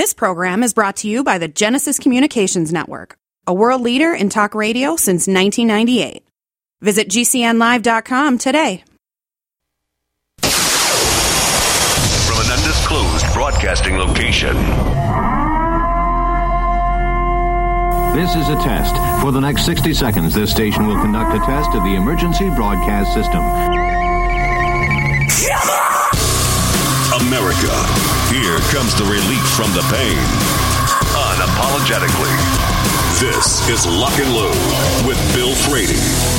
This program is brought to you by the Genesis Communications Network, a world leader in talk radio since 1998. Visit GCNlive.com today. From an undisclosed broadcasting location. This is a test. For the next 60 seconds, this station will conduct a test of the emergency broadcast system. America. Here comes the relief from the pain. Unapologetically. This is Lock and Load with Bill Frady.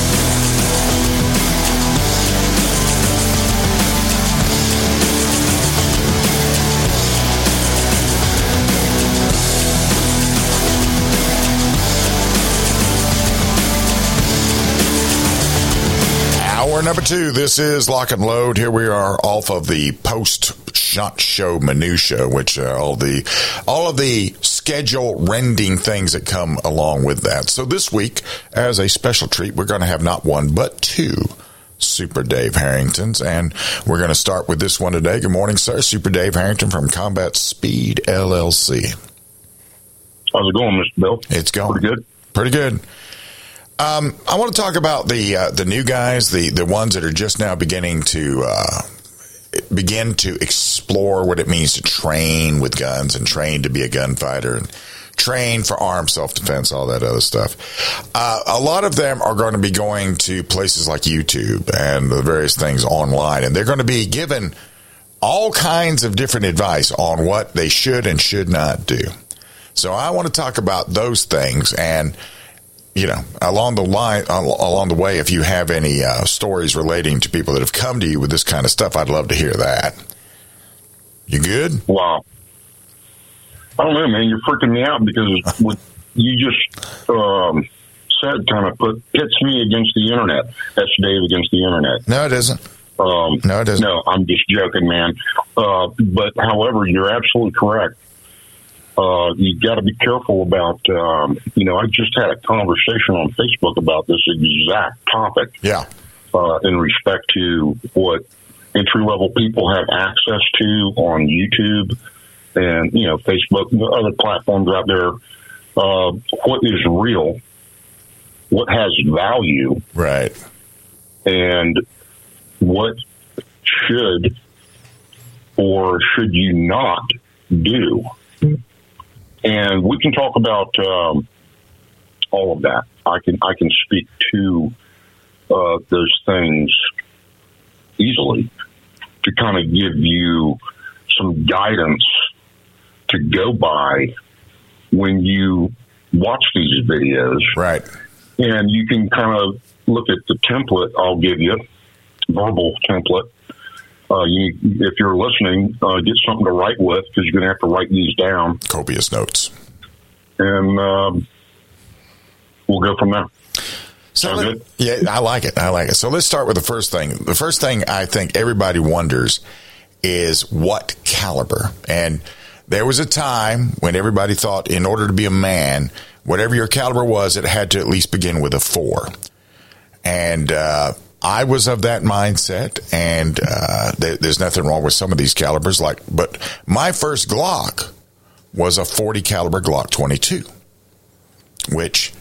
Hour number two. This is Lock and Load. Here we are off of the post shot show minutia, which are all the all of the schedule rending things that come along with that. So this week, as a special treat, we're going to have not one but two Super Dave Harringtons, and we're going to start with this one today. Good morning, sir. Super Dave Harrington from Combat Speed LLC. How's it going, Mr. Bill? It's going Pretty good. Pretty good. Um, I want to talk about the uh, the new guys, the the ones that are just now beginning to uh, begin to explore what it means to train with guns and train to be a gunfighter and train for armed self defense, all that other stuff. Uh, a lot of them are going to be going to places like YouTube and the various things online, and they're going to be given all kinds of different advice on what they should and should not do. So I want to talk about those things and you know, along the line, along the way, if you have any uh, stories relating to people that have come to you with this kind of stuff, I'd love to hear that. You good? Wow. I don't know, man. You're freaking me out because what you just um, said kind of put pits me against the internet. That's Dave against the internet. No, it isn't. Um, No, it isn't. No, I'm just joking, man. Uh, but however, you're absolutely correct. Uh, you got to be careful about. Um, you know, I just had a conversation on Facebook about this exact topic Yeah, uh, in respect to what entry level people have access to on YouTube and you know Facebook, and other platforms out there. Uh, what is real? What has value? right. and what should or should you not do? And we can talk about um, all of that. I can I can speak to uh, those things easily to kind of give you some guidance to go by when you watch these videos Right. and you can kind of look at the template I'll give you, verbal template. Uh, you, if you're listening, uh, get something to write with because you're going to have to write these down, Copious notes. and um, we'll go from there. So let- yeah, I like it. I like it. So let's start with the first thing. The first thing I think everybody wonders is what caliber. And there was a time when everybody thought in order to be a man, whatever your caliber was, it had to at least begin with a four. And uh, I was of that mindset, and uh, there, there's nothing wrong with some of these calibers. Like, but my first Glock was a 40 caliber Glock 22, which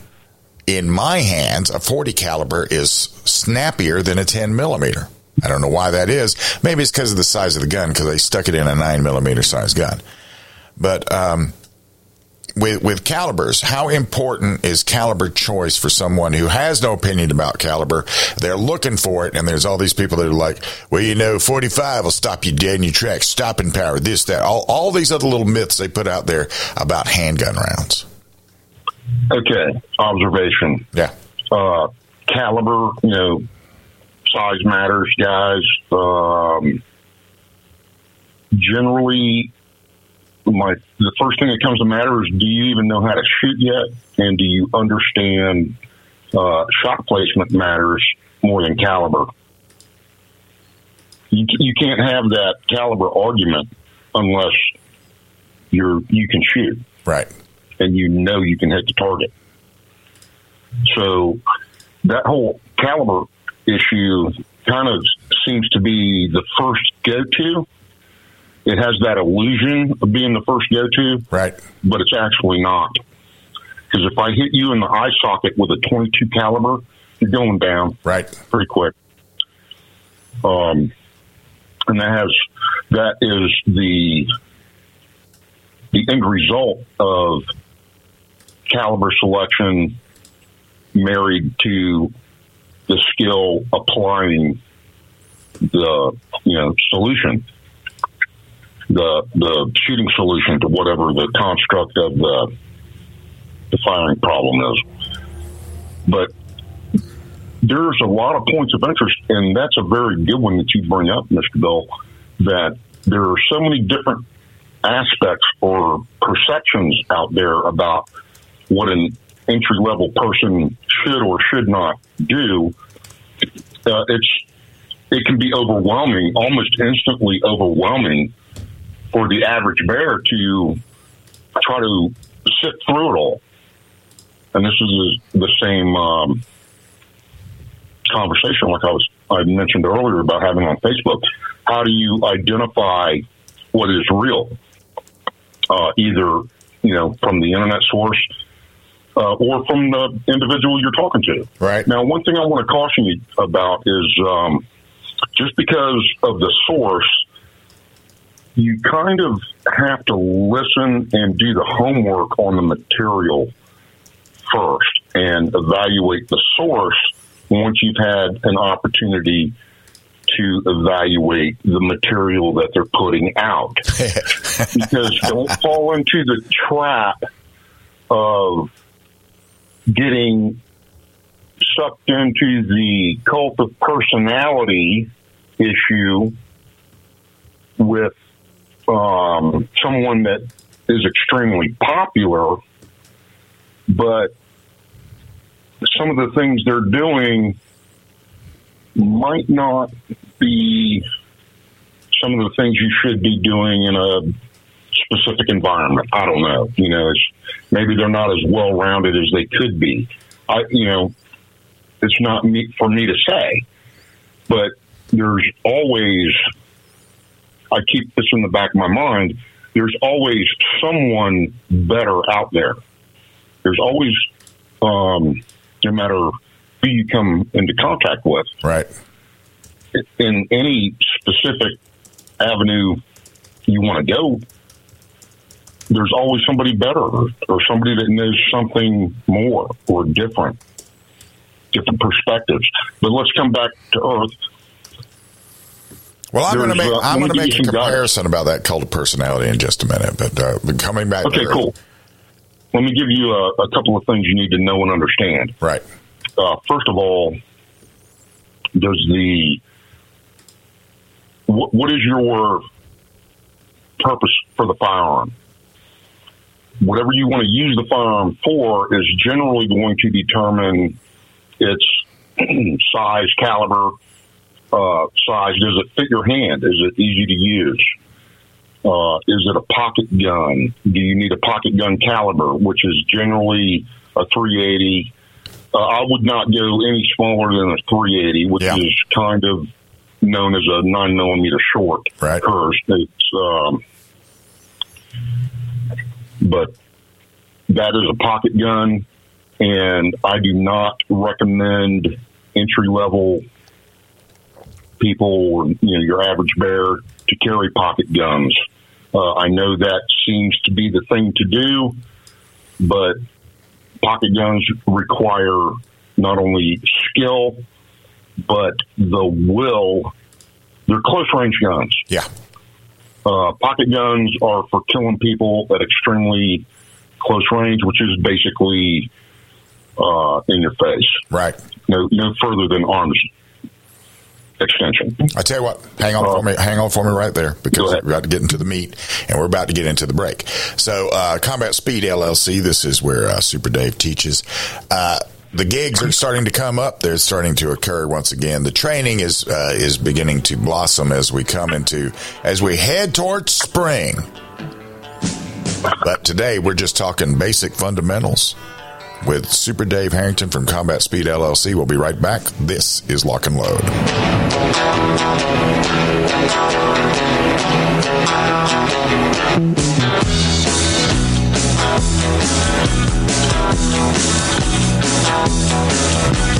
in my hands, a 40 caliber is snappier than a 10 millimeter. I don't know why that is. Maybe it's because of the size of the gun, because they stuck it in a nine millimeter size gun. But um, with with calibers, how important is caliber choice for someone who has no opinion about caliber? They're looking for it, and there's all these people that are like, "Well, you know, 45 will stop you dead in your tracks, stopping power, this, that, all all these other little myths they put out there about handgun rounds." Okay, observation. Yeah, Uh, caliber, you know, size matters, guys. Um, generally, my the first thing that comes to matter is do you even know how to shoot yet, and do you understand uh, shot placement matters more than caliber. You, you can't have that caliber argument unless you're you can shoot right. and you know you can hit the target. So that whole caliber issue kind of seems to be the first go to. It has that illusion of being the first go to, Right. but it's actually not. Because if I hit you in the eye socket with a 22 caliber, you're going down Right. pretty quick. Um, and that has that is the the end result of caliber selection married to the skill applying the you know solution the the shooting solution to whatever the construct of the the firing problem is but there's a lot of points of interest, and that's a very good one that you bring up, Mr. Bill, that there are so many different aspects or perceptions out there about what an entry level person should or should not do. Uh, it's it can be overwhelming, almost instantly overwhelming for the average bear to try to sit through it all. And this is the same um, conversation like I was I mentioned earlier about having on Facebook. How do you identify what is real? Uh, either you know from the internet source uh, or from the individual you're talking to. Right. Now, one thing I want to caution you about is um, just because of the source, you kind of have to listen and do the homework on the material first and evaluate the source once you've had an opportunity to evaluate the material that they're putting out. because don't fall into the trap of getting sucked into the cult of personality issue with um, someone that is extremely popular, but some of the things they're doing might not be some of the things you should be doing in a specific environment. I don't know. You know, maybe they're not as well rounded as they could be. I, you know, it's not me, for me to say, but there's always. I keep this in the back of my mind. There's always someone better out there. There's always, um, no matter who you come into contact with, Right. in any specific avenue you want to go, there's always somebody better or somebody that knows something more or different, different perspectives. But let's come back to Earth. Well, I'm going to make uh, I'm going to make a comparison about that cult of personality in just a minute. But, uh, but coming back, Okay, cool. Let me give you a, a couple of things you need to know and understand. Right. uh, first of all, does the what, what is your purpose for the firearm? Whatever you want to use the firearm for is generally going to determine its size, caliber, uh, size. Does it fit your hand? Is it easy to use? Uh, is it a pocket gun? Do you need a pocket gun caliber, which is generally a 380? Uh, I would not go any smaller than a 380, which Yeah. is kind of known as a nine millimeter short. Right. Hers. It's, um, but that is a pocket gun, and I do not recommend entry level people, or, you know, your average bear to carry pocket guns. Uh, I know that seems to be the thing to do, but pocket guns require not only skill, but the will. They're close range guns. Yeah. Uh, pocket guns are for killing people at extremely close range, which is basically uh, in your face. Right. No, no further than arms extension. I tell you what, hang on for me, hang on for me right there because we're about to get into the meat and we're about to get into the break. So, uh, Combat Speed LLC, this is where uh, Super Dave teaches. Uh, the gigs are starting to come up. They're starting to occur once again. The training is uh, is beginning to blossom as we come into as we head towards spring. But today we're just talking basic fundamentals with Super Dave Harrington from Combat Speed LLC. We'll be right back. This is Lock and Load. At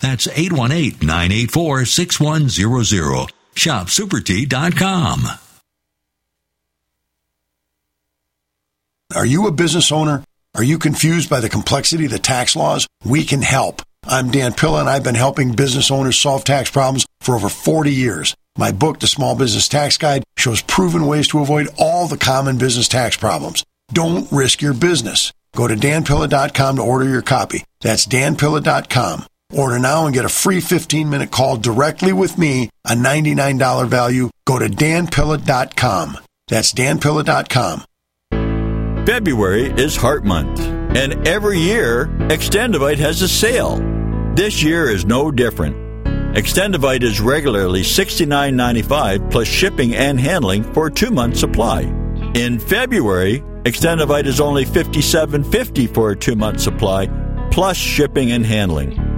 That's 818-984-6100. ShopSuperTea.com. Are you a business owner? Are you confused by the complexity of the tax laws? We can help. I'm Dan Pilla and I've been helping business owners solve tax problems for over 40 years. My book, The Small Business Tax Guide, shows proven ways to avoid all the common business tax problems. Don't risk your business. Go to danpilla.com to order your copy. That's danpilla.com. Order now and get a free 15 minute call directly with me, a $99 value. Go to danpilla.com. That's danpilla.com. February is Heart Month, and every year, Extendovite has a sale. This year is no different. Extendovite is regularly $69.95 plus shipping and handling for a two month supply. In February, Extendovite is only $57.50 for a two month supply plus shipping and handling.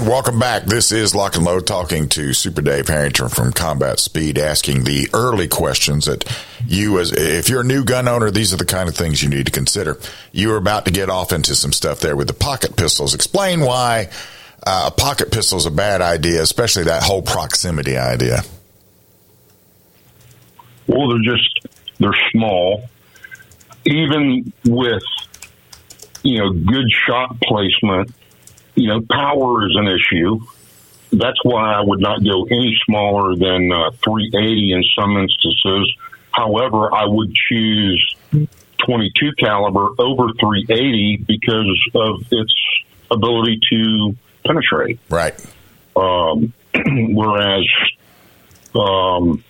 Welcome back. This is Lock and Load talking to Super Dave Harrington from Combat Speed, asking the early questions that you, as if you're a new gun owner, these are the kind of things you need to consider. You are about to get off into some stuff there with the pocket pistols. Explain why uh, a pocket pistol is a bad idea, especially that whole proximity idea. Well, they're just they're small. even with you know good shot placement, you know power is an issue. That's why I would not go any smaller than uh, 380 in some instances. However, I would choose 22 caliber over 380 because of its ability to penetrate. Right. Um, whereas, um,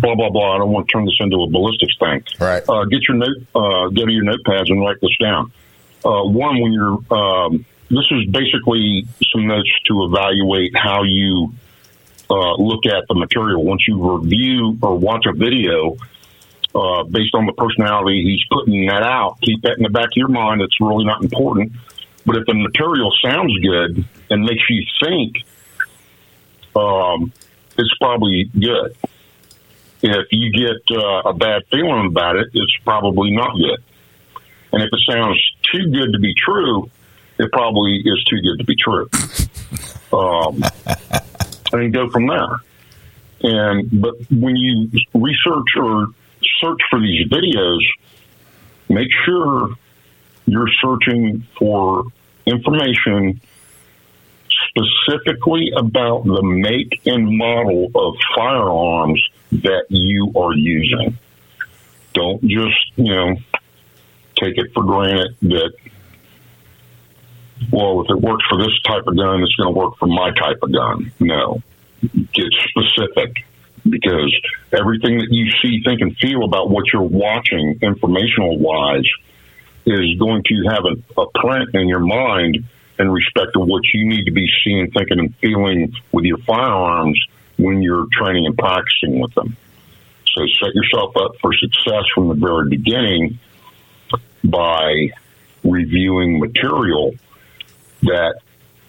blah blah blah. I don't want to turn this into a ballistics thing. Right. Uh, get your note. Uh, go to your notepads and write this down. Uh, one, when you're. Um, this is basically some notes to evaluate how you uh, look at the material. Once you review or watch a video, uh, based on the personality he's putting that out, keep that in the back of your mind. It's really not important. But if the material sounds good and makes you think, um, it's probably good. If you get uh, a bad feeling about it, it's probably not good. And if it sounds too good to be true, it probably is too good to be true. Um, and go from there. And but when you research or search for these videos, make sure you're searching for information specifically about the make and model of firearms that you are using. Don't just, you know, take it for granted that, well, if it works for this type of gun, it's going to work for my type of gun. No. Get specific because everything that you see, think, and feel about what you're watching informational wise is going to have a, a print in your mind in respect of what you need to be seeing, thinking, and feeling with your firearms when you're training and practicing with them. So set yourself up for success from the very beginning by reviewing material that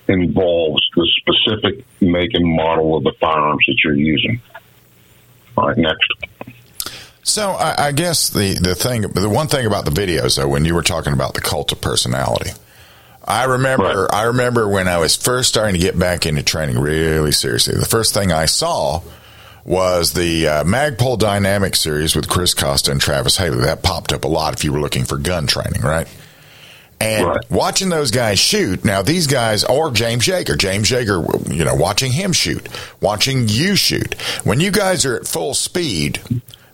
involves the specific make and model of the firearms that you're using. All right, next. So I, I guess the the thing, the one thing about the videos, though, when you were talking about the cult of personality, I remember, I remember when I was first starting to get back into training really seriously. The first thing I saw was the uh, Magpul Dynamic series with Chris Costa and Travis Haley. That popped up a lot if you were looking for gun training, right? And Right. watching those guys shoot, now these guys, or James Yeager, James Yeager, you know, watching him shoot, watching you shoot. When you guys are at full speed,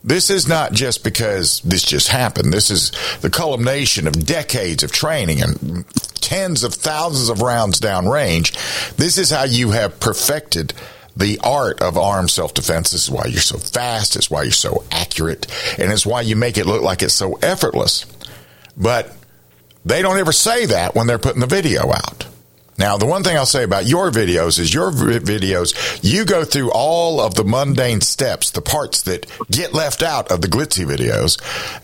this is not just because this just happened. This is the culmination of decades of training and tens of thousands of rounds downrange. This is how you have perfected the art of armed self defense. This is why you're so fast. It's why you're so accurate. And it's why you make it look like it's so effortless. But they don't ever say that when they're putting the video out. Now, the one thing I'll say about your videos is your videos, you go through all of the mundane steps, the parts that get left out of the glitzy videos,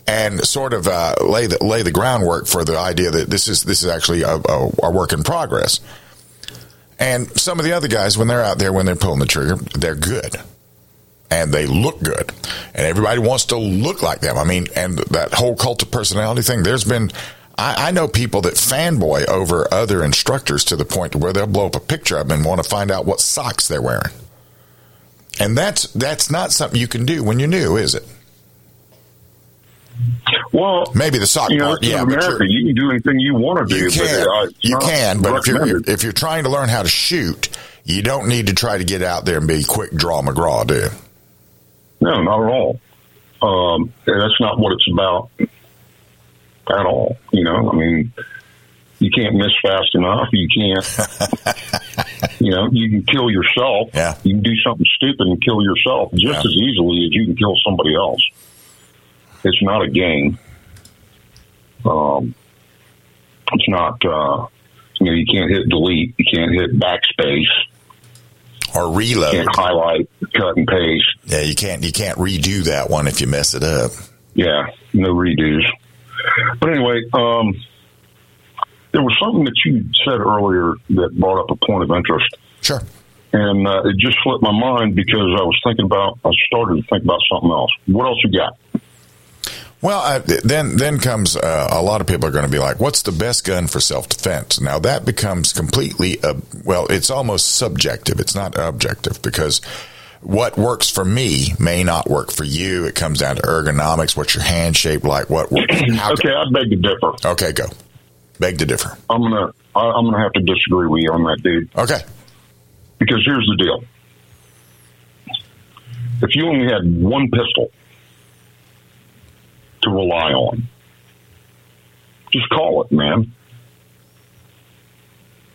and sort of uh, lay the lay the groundwork for the idea that this is this is actually a, a, a work in progress. And some of the other guys, when they're out there, when they're pulling the trigger, they're good and they look good and everybody wants to look like them. I mean, and that whole cult of personality thing, there's been, I, I know people that fanboy over other instructors to the point where they'll blow up a picture of them and want to find out what socks they're wearing. And that's, that's not something you can do when you're new, is it? Well, maybe the sock you know, part, yeah, America, you're- can do anything you want to do. You can, but, uh, you can, but if you're if you're trying to learn how to shoot, you don't need to try to get out there and be quick draw McGraw, do you? No, not at all. Um, and that's not what it's about at all. You know, I mean, you can't miss fast enough. You can't, you know, you can kill yourself. Yeah. You can do something stupid and kill yourself just as easily as you can kill somebody else. It's not a game. Um, it's not, uh, you know, you can't hit delete. You can't hit backspace. Or reload. You can't highlight, cut, and paste. Yeah, you can't you can't redo that one if you mess it up. Yeah, no redos. But anyway, um, there was something that you said earlier that brought up a point of interest. Sure. And uh, it just slipped my mind because I was thinking about, I started to think about something else. What else you got? Well, uh, then then comes uh, a lot of people are going to be like, "What's the best gun for self defense?" Now that becomes completely uh, well, it's almost subjective. It's not objective because what works for me may not work for you. It comes down to ergonomics. What's your hand shape like? What works? okay, I beg to differ. Okay, go. Beg to differ. I'm gonna I'm gonna have to disagree with you on that, dude. Okay. Because here's the deal: if you only had one pistol to rely on, just call it, man.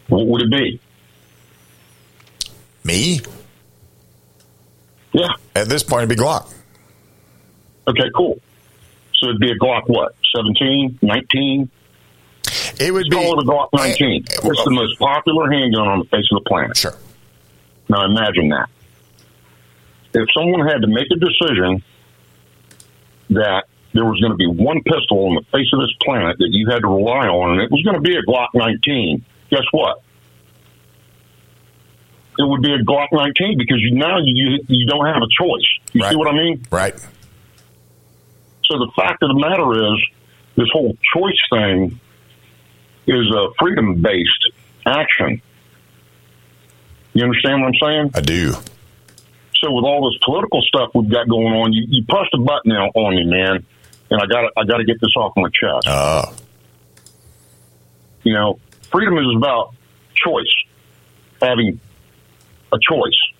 What would it be? Me? Yeah. At this point, it'd be Glock. Okay, cool. So it'd be a Glock what? 17, 19? It would Let's call it a Glock eh, 19. Eh, it's the most popular handgun on the face of the planet. Sure. Now imagine that. If someone had to make a decision that there was going to be one pistol on the face of this planet that you had to rely on, and it was going to be a Glock 19, guess what? It would be a Glock 19 because you, now you you don't have a choice. You see what I mean? Right. So the fact of the matter is, this whole choice thing is a freedom based action. You understand what I'm saying? I do. So with all this political stuff we've got going on, you, you pressed a button now on me, man, and I got I got to get this off my chest. Uh. You know, freedom is about choice, having a choice,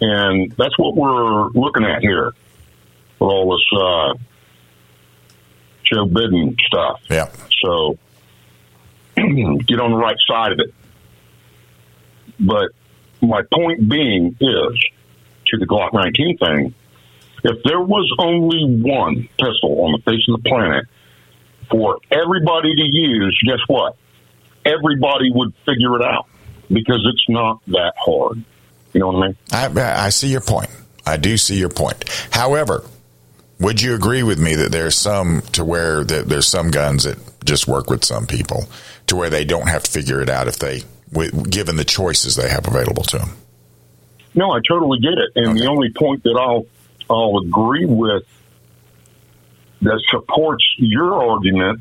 and that's what we're looking at here with all this uh, Joe Biden stuff. Yeah. So get on the right side of it. But my point being is to the Glock 19 thing. If there was only one pistol on the face of the planet for everybody to use, guess what? Everybody would figure it out because it's not that hard. You know what I mean? I, I see your point. I do see your point. However, would you agree with me that there's some to where that there's some guns that just work with some people to where they don't have to figure it out if they, given the choices they have available to them? No, I totally get it. And the only point that I'll I'll agree with that supports your argument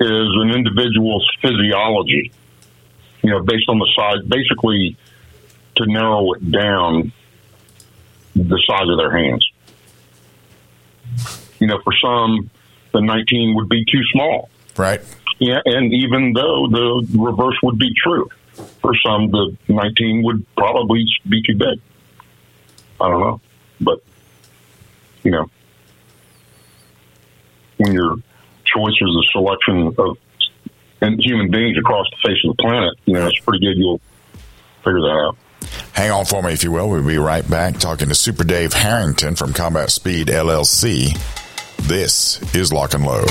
is an individual's physiology. You know, based on the size, basically to narrow it down, the size of their hands. You know, for some, the 19 would be too small. Right. Yeah, and even though the reverse would be true, for some, the 19 would probably be too big. I don't know. But, you know, when your choice is a selection of and human beings across the face of the planet, you know, it's pretty good you'll figure that out. Hang on for me, if you will. We'll be right back talking to Super Dave Harrington from Combat Speed LLC. This is Lock and Load.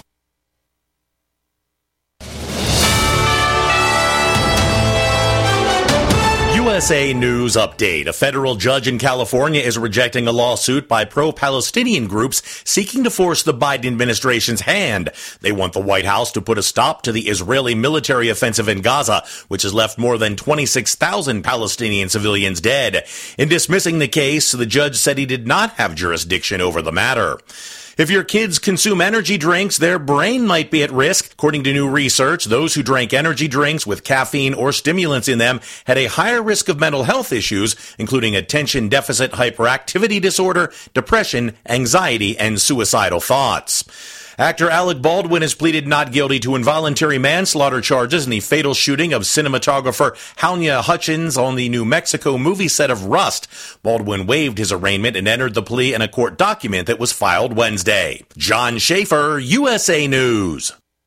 USA News Update. A federal judge in California is rejecting a lawsuit by pro-Palestinian groups seeking to force the Biden administration's hand. They want the White House to put a stop to the Israeli military offensive in Gaza, which has left more than 26,000 Palestinian civilians dead. In dismissing the case, the judge said he did not have jurisdiction over the matter. If your kids consume energy drinks, their brain might be at risk. According to new research, those who drank energy drinks with caffeine or stimulants in them had a higher risk of mental health issues, including attention deficit hyperactivity disorder, depression, anxiety, and suicidal thoughts. Actor Alec Baldwin has pleaded not guilty to involuntary manslaughter charges in the fatal shooting of cinematographer Halyna Hutchins on the New Mexico movie set of Rust. Baldwin waived his arraignment and entered the plea in a court document that was filed Wednesday. John Schaefer, USA News.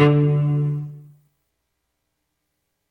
thank you.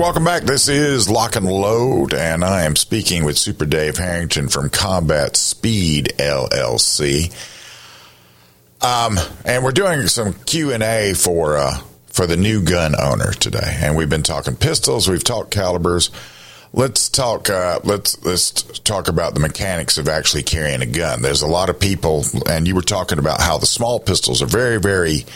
Welcome back. This is Lock and Load, and I am speaking with Super Dave Harrington from Combat Speed LLC. Um, and we're doing some Q and A for uh, for the new gun owner today, and we've been talking pistols, we've talked calibers. Let's talk. Uh, let's let's talk about the mechanics of actually carrying a gun. There's a lot of people, and you were talking about how the small pistols are very, very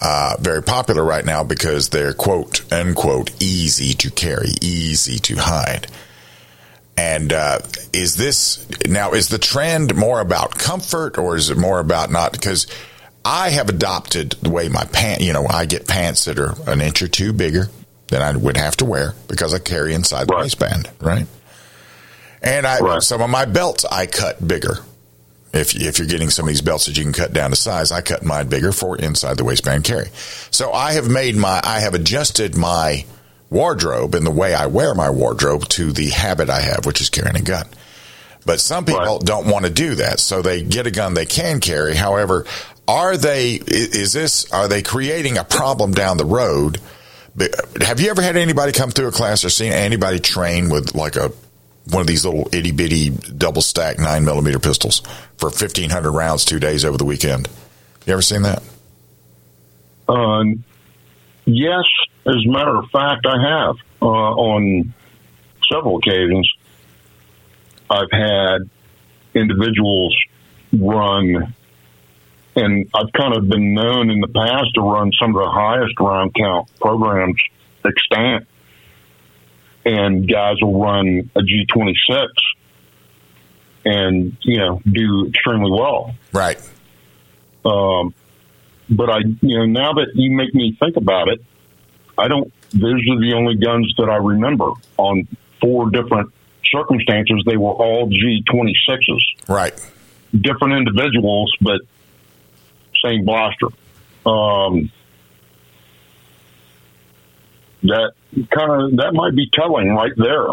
uh, very popular right now because they're quote unquote easy to carry, easy to hide. And uh, is this now is the trend more about comfort or is it more about not? Because I have adopted the way my pant, you know, I get pants that are an inch or two bigger than I would have to wear because I carry inside the Right. waistband, right? And I Right. some of my belts I cut bigger. If if you're getting some of these belts that you can cut down to size, I cut mine bigger for inside the waistband carry. So I have made my I have adjusted my wardrobe and the way I wear my wardrobe to the habit I have, which is carrying a gun. But some people don't want to do that, so they get a gun they can carry. However, are they? Is this? Are they creating a problem down the road? Have you ever had anybody come through a class or seen anybody train with like a one of these little itty bitty double stack nine millimeter pistols for fifteen hundred rounds two days over the weekend? You ever seen that? Uh, yes, as a matter of fact, I have uh, on several occasions. I've had individuals run, and I've kind of been known in the past to run some of the highest round count programs extant. And guys will run a G26 and, you know, do extremely well. Right. Um, but I, you know, now that you make me think about it, I don't. Those are the only guns that I remember on four different circumstances, they were all G26s. Right. Different individuals, but same blaster. Um, that kind of that might be telling right there.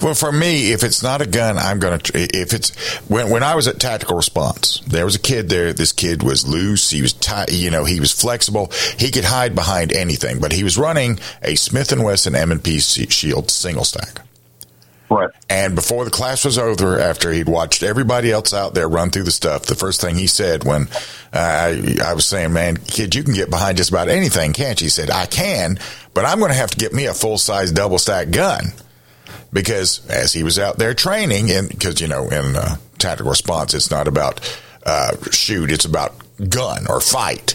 Well, for me, if it's not a gun, I'm going to. If it's when when I was at Tactical Response, there was a kid there. This kid was loose. He was tight. You know, he was flexible. He could hide behind anything. But he was running a Smith and Wesson M and P Shield single stack. Right. And before the class was over, after he'd watched everybody else out there run through the stuff, the first thing he said when uh, I, I was saying, "Man, kid, you can get behind just about anything, can't you?" He said, "I can, but I'm going to have to get me a full size double stack gun." because as he was out there training, and because you know in uh, tactical response, it's not about uh, shoot, it's about gun or fight,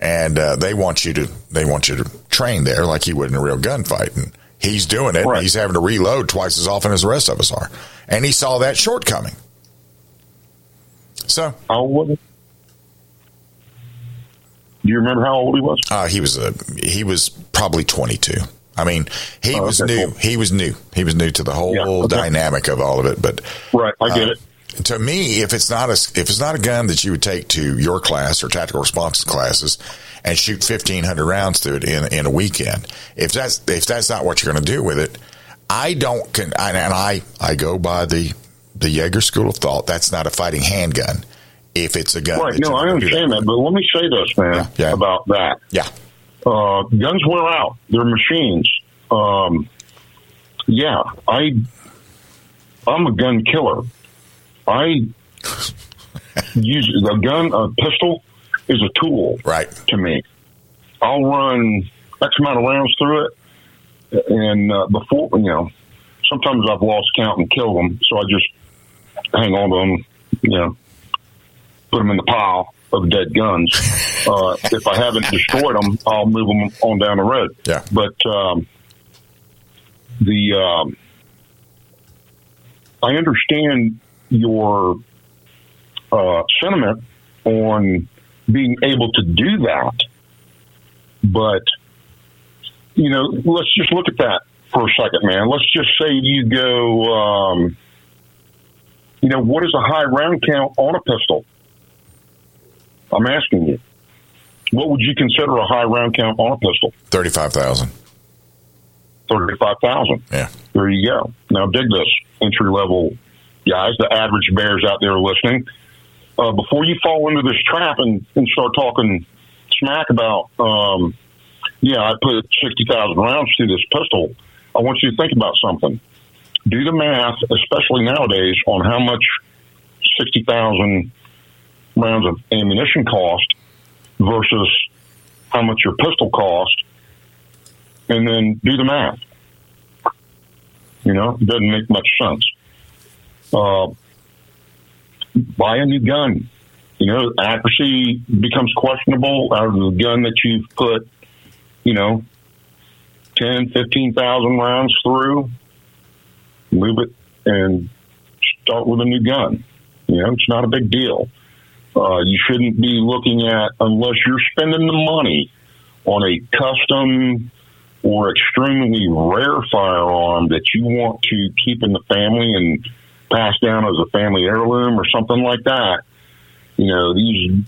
and uh, they want you to they want you to train there like you would in a real gunfight, and he's doing it. Right. He's having to reload twice as often as the rest of us are, and he saw that shortcoming. So, how old? Do you remember how old he was? Uh, he was a he was probably twenty two. I mean, he Oh, was okay, new. cool. He was new. He was new to the whole Yeah, okay. dynamic of all of it. But Right, I get uh, it. To me, if it's not a if it's not a gun that you would take to your class or tactical response classes and shoot fifteen hundred rounds through it in in a weekend, if that's if that's not what you're going to do with it, I don't. Con, and I I go by the the Yeager school of thought. That's not a fighting handgun. If it's a gun, Right. No, I understand that, but let me say this, man, about that. Yeah. Uh, guns wear out. They're machines. Um, yeah, I, I'm a gun killer. I use a gun, a pistol is a tool. Right. To me, I'll run X amount of rounds through it, and uh, before you know, sometimes I've lost count and killed them, so I just hang on to them. You know, put them in the pile of dead guns. Uh, if I haven't destroyed them, I'll move them on down the road. Yeah. But um, the um, I understand your uh, sentiment on being able to do that, but you know, let's just look at that for a second, man. Let's just say you go. Um, you know, what is a high round count on a pistol? I'm asking you. What would you consider a high round count on a pistol? Thirty five thousand. Thirty-five thousand. Yeah. There you go. Now dig this, entry level guys, the average bears out there listening. Uh, before you fall into this trap and, and start talking smack about, um, yeah, I put sixty thousand rounds through this pistol. I want you to think about something. Do the math, especially nowadays, on how much sixty thousand rounds of ammunition cost versus how much your pistol cost, and then do the math. You know, it doesn't make much sense. Uh, buy a new gun. You know, accuracy becomes questionable out of the gun that you've put, you know, 10, 15,000 rounds through. Move it and start with a new gun. You know, it's not a big deal. Uh, you shouldn't be looking at, unless you're spending the money on a custom or extremely rare firearm that you want to keep in the family and pass down as a family heirloom or something like that. You know, these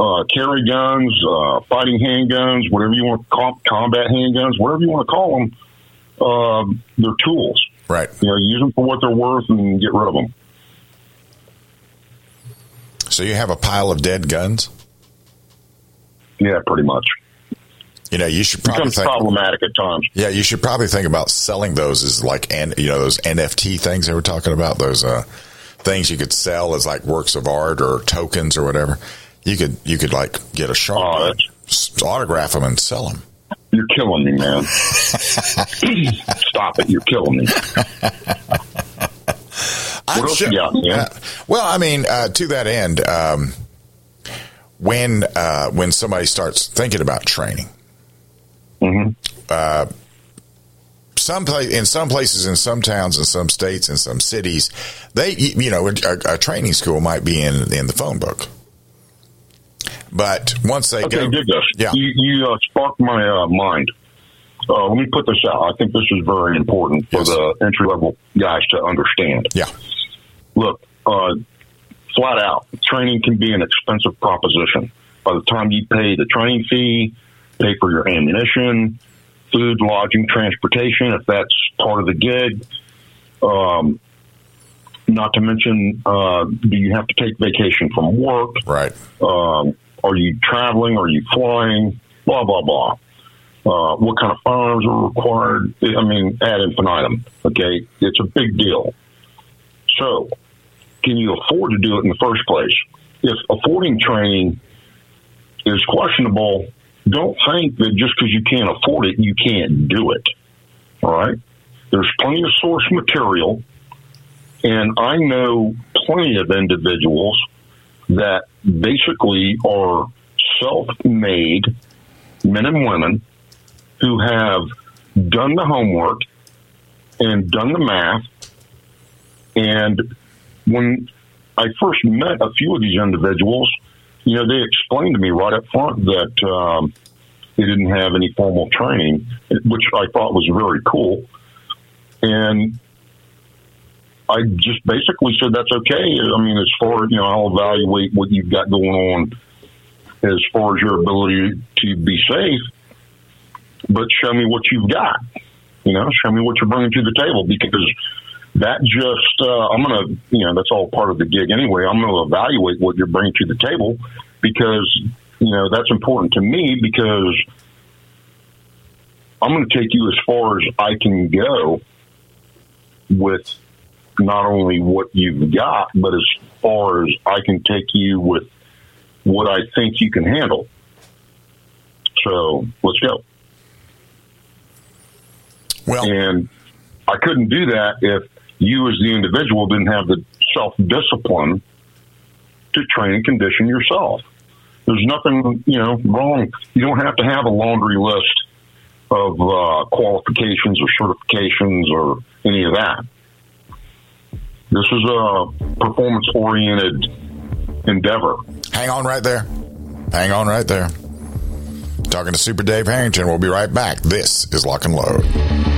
uh, carry guns, uh, fighting handguns, whatever you want to call combat handguns, whatever you want to call them, uh, they're tools. Right. You know, use them for what they're worth and get rid of them. So you have a pile of dead guns. Yeah, pretty much. You know, you should probably becomes think, problematic at times. Yeah, you should probably think about selling those as like, and you know, those NFT things they were talking about. Those uh, things you could sell as like works of art or tokens or whatever. You could you could like get a sharp Oh, autograph them and sell them. You're killing me, man. Stop it. You're killing me. I'm else sure- you got, man? Uh, well, I mean, uh, to that end, um, when uh, when somebody starts thinking about training, Mm-hmm. uh, some pla- in some places, in some towns, in some states, in some cities, they you know a, a training school might be in in the phone book, but once they Okay, go, dig this. yeah, You, you uh, sparked my uh, mind. uh, let me put this out. I think this is very important for the entry level guys to understand. Yeah. Look, uh, flat out, training can be an expensive proposition. By the time you pay the training fee, pay for your ammunition, food, lodging, transportation, if that's part of the gig, um, not to mention, uh, do you have to take vacation from work? Right. Um, are you traveling? Are you flying? Blah, blah, blah. Uh, what kind of firearms are required? I mean, ad infinitum. Okay. It's a big deal. So, can you afford to do it in the first place? If affording training is questionable, don't think that just because you can't afford it, you can't do it. All right? There's plenty of source material, and I know plenty of individuals that basically are self made men and women who have done the homework and done the math. And when I first met a few of these individuals, you know, they explained to me right up front that um, they didn't have any formal training, which I thought was very cool. And I just basically said that's okay. I mean, as far you know, I'll evaluate what you've got going on as far as your ability to be safe, but show me what you've got. You know, show me what you're bringing to the table because that just uh, I'm going to you know that's all part of the gig anyway. I'm going to evaluate what you're bringing to the table because you know that's important to me because I'm going to take you as far as I can go with not only what you've got, but as far as I can take you with what I think you can handle. So let's go. Well, and I couldn't do that if you, as the individual, didn't have the self discipline to train and condition yourself. There's nothing, you know, wrong. You don't have to have a laundry list of uh, qualifications or certifications or any of that. This is a performance oriented endeavor. Hang on right there. Hang on right there. Talking to Super Dave Harrington. We'll be right back. This is Lock and Load.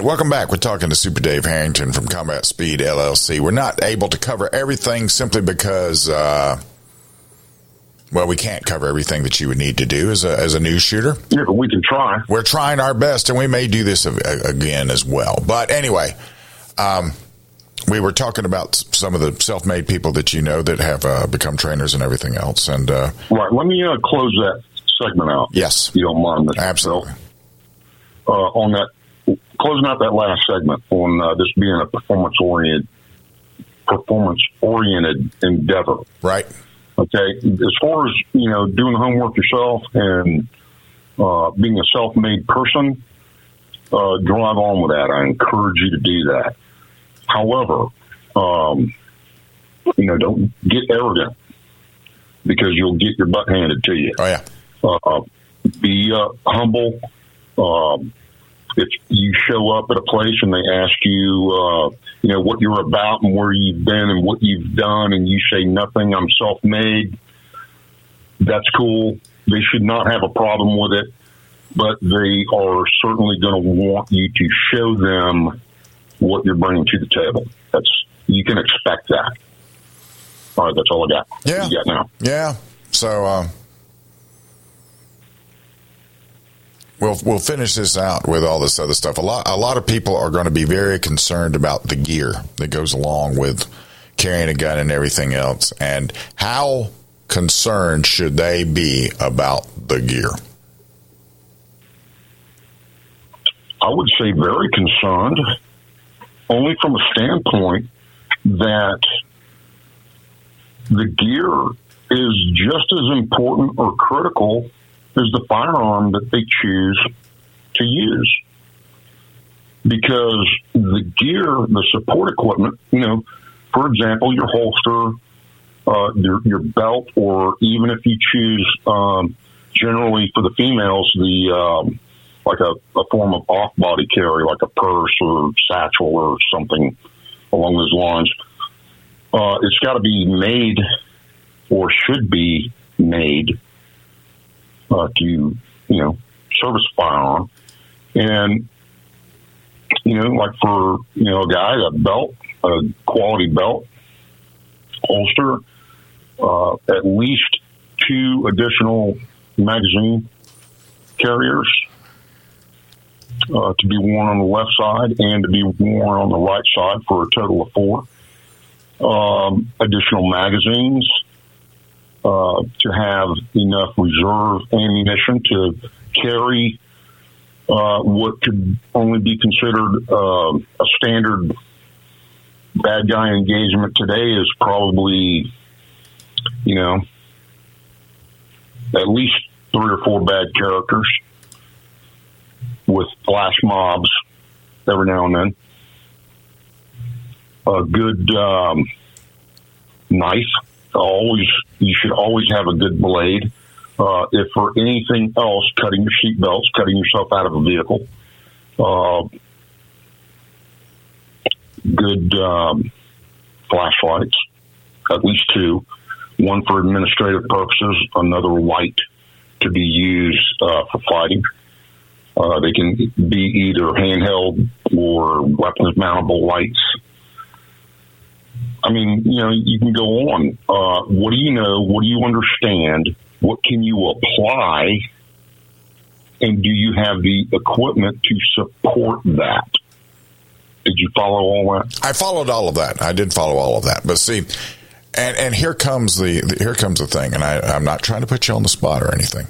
Right, welcome back. We're talking to Super Dave Harrington from Combat Speed LLC. We're not able to cover everything simply because, uh, well, we can't cover everything that you would need to do as a, as a news shooter. Yeah, but we can try. We're trying our best, and we may do this again as well. But anyway, um, we were talking about some of the self-made people that you know that have uh, become trainers and everything else. And uh, Right. Let me uh, close that segment out. Yes. You don't mind. Mr. Absolutely. Uh, on that, closing out that last segment on uh, this being a performance oriented, performance oriented endeavor. Right. Okay. As far as you know, doing homework yourself and uh, being a self made person, uh, drive on with that. I encourage you to do that. However, um, you know, don't get arrogant because you'll get your butt handed to you. Oh yeah. Uh, be uh, humble. Um, if you show up at a place and they ask you, uh, you know, what you're about and where you've been and what you've done, and you say nothing, I'm self-made. That's cool. They should not have a problem with it, but they are certainly going to want you to show them what you're bringing to the table. That's you can expect that. All right, that's all I got. Yeah. You got now. Yeah. So uh, we'll we'll finish this out with all this other stuff. A lot a lot of people are going to be very concerned about the gear that goes along with carrying a gun and everything else, and how concerned should they be about the gear? I would say very concerned, only from a standpoint that the gear is just as important or critical as the firearm that they choose to use. Because the gear, the support equipment, you know, for example, your holster, uh, your, your belt, or even if you choose, um, generally for the females, the um, like a, a form of off body carry, like a purse or satchel or something along those lines. Uh, it's got to be made or should be made uh, to, you know, service firearm. And, you know, like for, you know, a guy, a belt, a quality belt, holster, uh, at least two additional magazine carriers uh, to be worn on the left side and to be worn on the right side for a total of four. Um, additional magazines uh, to have enough reserve ammunition to carry uh, what could only be considered uh, a standard bad guy engagement today is probably, you know, at least three or four bad characters with flash mobs every now and then. A good um, knife. Always, you should always have a good blade. Uh, if for anything else, cutting your seat belts, cutting yourself out of a vehicle. Uh, good um, flashlights, at least two. One for administrative purposes, another light to be used uh, for fighting. Uh, they can be either handheld or weapons mountable lights. I mean, you know, you can go on. Uh, what do you know? What do you understand? What can you apply? And do you have the equipment to support that? Did you follow all that? I followed all of that. I did follow all of that. But see, and and here comes the, the here comes the thing. And I, I'm not trying to put you on the spot or anything.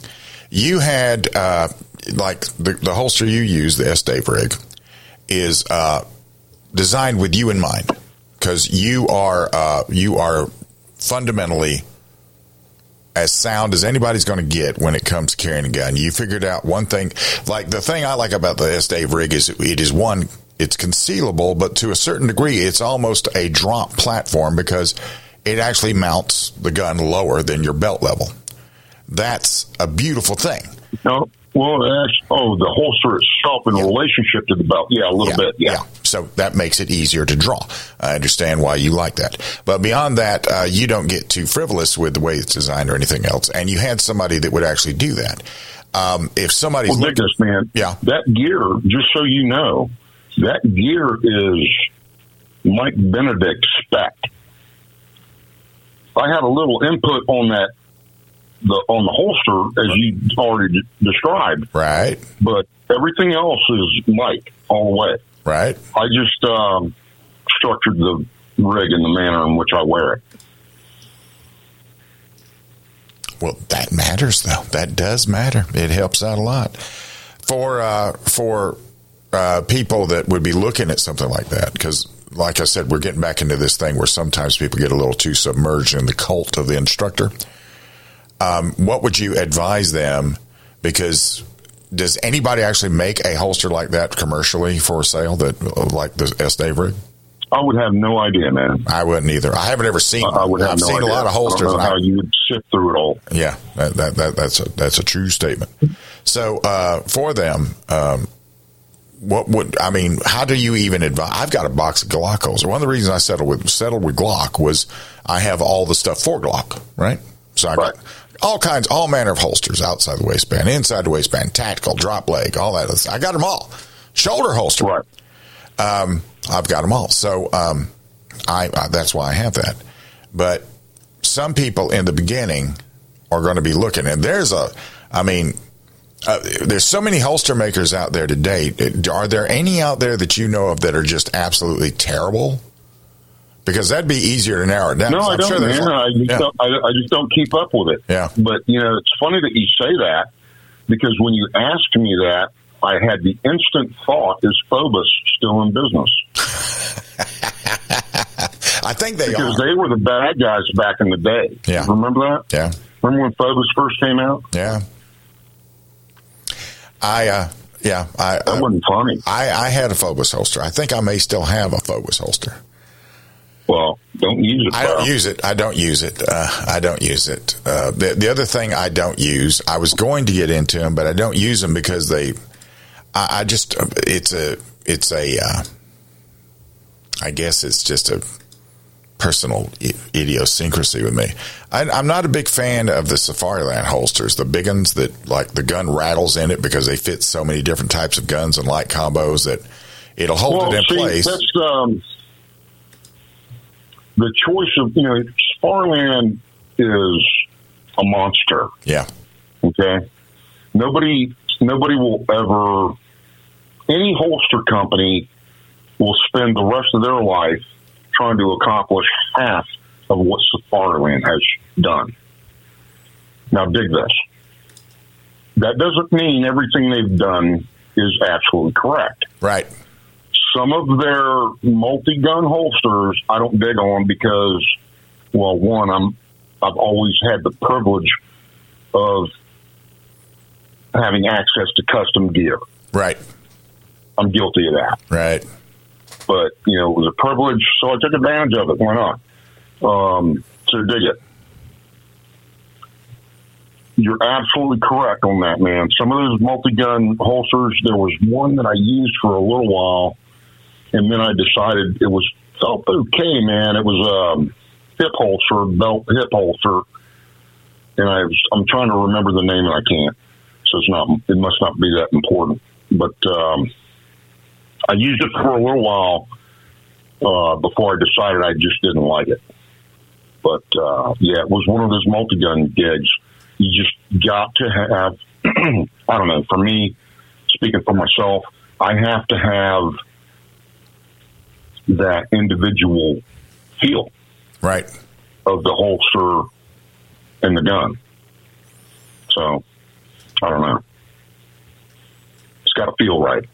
You had uh, like the, the holster you use, the S Dave rig, is uh, designed with you in mind because you are uh, you are fundamentally as sound as anybody's going to get when it comes to carrying a gun. You figured out one thing, like the thing I like about the S Dave rig is it is one, it's concealable, but to a certain degree, it's almost a drop platform because it actually mounts the gun lower than your belt level. That's a beautiful thing. No, well, that's, oh, the holster itself in relationship to the belt. Yeah, a little bit. Yeah. So that makes it easier to draw. I understand why you like that. But beyond that, uh, you don't get too frivolous with the way it's designed or anything else. And you had somebody that would actually do that. Um, if somebody's well, looking, this man, yeah, that gear. Just so you know, that gear is Mike Benedict spec. I had a little input on that the on the holster as you already d- described. Right. But everything else is Mike all the way. Right. I just um, structured the rig in the manner in which I wear it. Well, that matters though. That does matter. It helps out a lot for uh, for uh, people that would be looking at something like that because. Like I said, we're getting back into this thing where sometimes people get a little too submerged in the cult of the instructor. Um, what would you advise them? Because does anybody actually make a holster like that commercially for sale that like the S Dave rig? I would have no idea, man. I wouldn't either. I haven't ever seen. I would have I've no seen idea. a lot of holsters. I don't know how I- you would sift through it all. yeah, that, that, that that's a that's a true statement. So uh, for them, um, what would I mean? How do you even advise? I've got a box of Glock holsters. One of the reasons I settled with settled with Glock was I have all the stuff for Glock, right? So I got all kinds, all manner of holsters outside the waistband, inside the waistband, tactical, drop leg, all that. I got them all. Shoulder holster, right? Um, I've got them all. So um, I, I that's why I have that. But some people in the beginning are going to be looking, and there's a, I mean, uh, there's so many holster makers out there today. Are there any out there that you know of that are just absolutely terrible? Because that'd be easier to narrow it down. No, I don't, sure man. a- I just, yeah. don't, I, I just don't keep up with it. Yeah. But, you know, it's funny that you say that because when you asked me that, I had the instant thought, is Fobus still in business? I think they because are. they were the bad guys back in the day. Yeah. Remember that? Yeah. Remember when Fobus first came out? Yeah. I, uh, yeah, I, that wasn't funny. I, I had a Fobus holster. I think I may still have a Fobus holster. Well, don't use it. I don't use it. I don't use it. Uh, I don't use it. Uh, the, the other thing I don't use, I was going to get into them, but I don't use them because they, I, I just, it's a, it's a, uh, I guess it's just a personal idiosyncrasy with me. I, I'm not a big fan of the Safariland holsters, the big ones that like the gun rattles in it because they fit so many different types of guns and light combos that it'll hold well, it in see, place. That's um, the choice of you know Safariland is a monster. Yeah. Okay. Nobody, nobody will ever. Any holster company will spend the rest of their life trying to accomplish half of what Safariland has done. Now, dig this. That doesn't mean everything they've done is absolutely correct. Right. Some of their multi-gun holsters I don't dig on because, well, one, I'm I've always had the privilege of having access to custom gear. Right. I'm guilty of that. Right. But you know, it was a privilege, so I took advantage of it. Why not? Um, so dig it. You're absolutely correct on that, man. Some of those multi-gun holsters, there was one that I used for a little while, and then I decided it was felt okay, man. It was a um, hip holster, belt hip holster, and I was, I'm trying to remember the name and I can't. So it's not. It must not be that important. But um, I used it for a little while uh, before I decided I just didn't like it. But uh, yeah, it was one of those multi-gun gigs you just got to have, I don't know, for me, speaking for myself, I have to have that individual feel. Right. Of the holster and the gun. So, I don't know. It's got to feel right.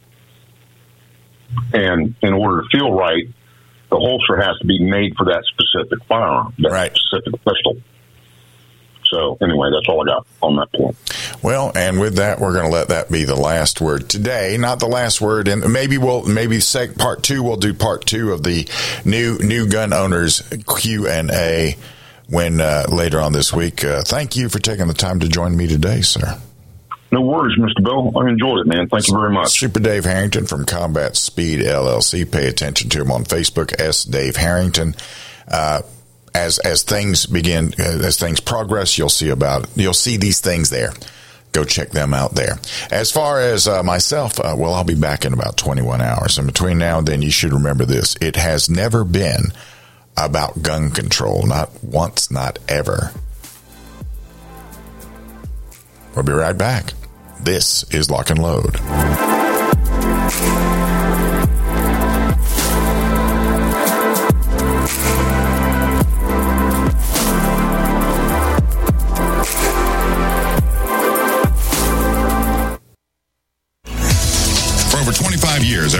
And in order to feel right, the holster has to be made for that specific firearm, that right. specific pistol. So anyway, that's all I got on that point. Well, and with that, we're going to let that be the last word today. Not the last word, and maybe we'll maybe sec part two. We'll do part two of the new new gun owners Q and A when uh, later on this week. Uh, thank you for taking the time to join me today, sir. No worries, Mr. Bill. I enjoyed it, man. Thank you very much. Super Dave Harrington from Combat Speed LLC. Pay attention to him on Facebook, S. Dave Harrington. Uh, as as things begin, uh, as things progress, you'll see about you'll see these things there. Go check them out there. As far as uh, myself, uh, well, I'll be back in about 21 hours. And between now and then, you should remember this: it has never been about gun control, not once, not ever. We'll be right back. This is Lock and Load.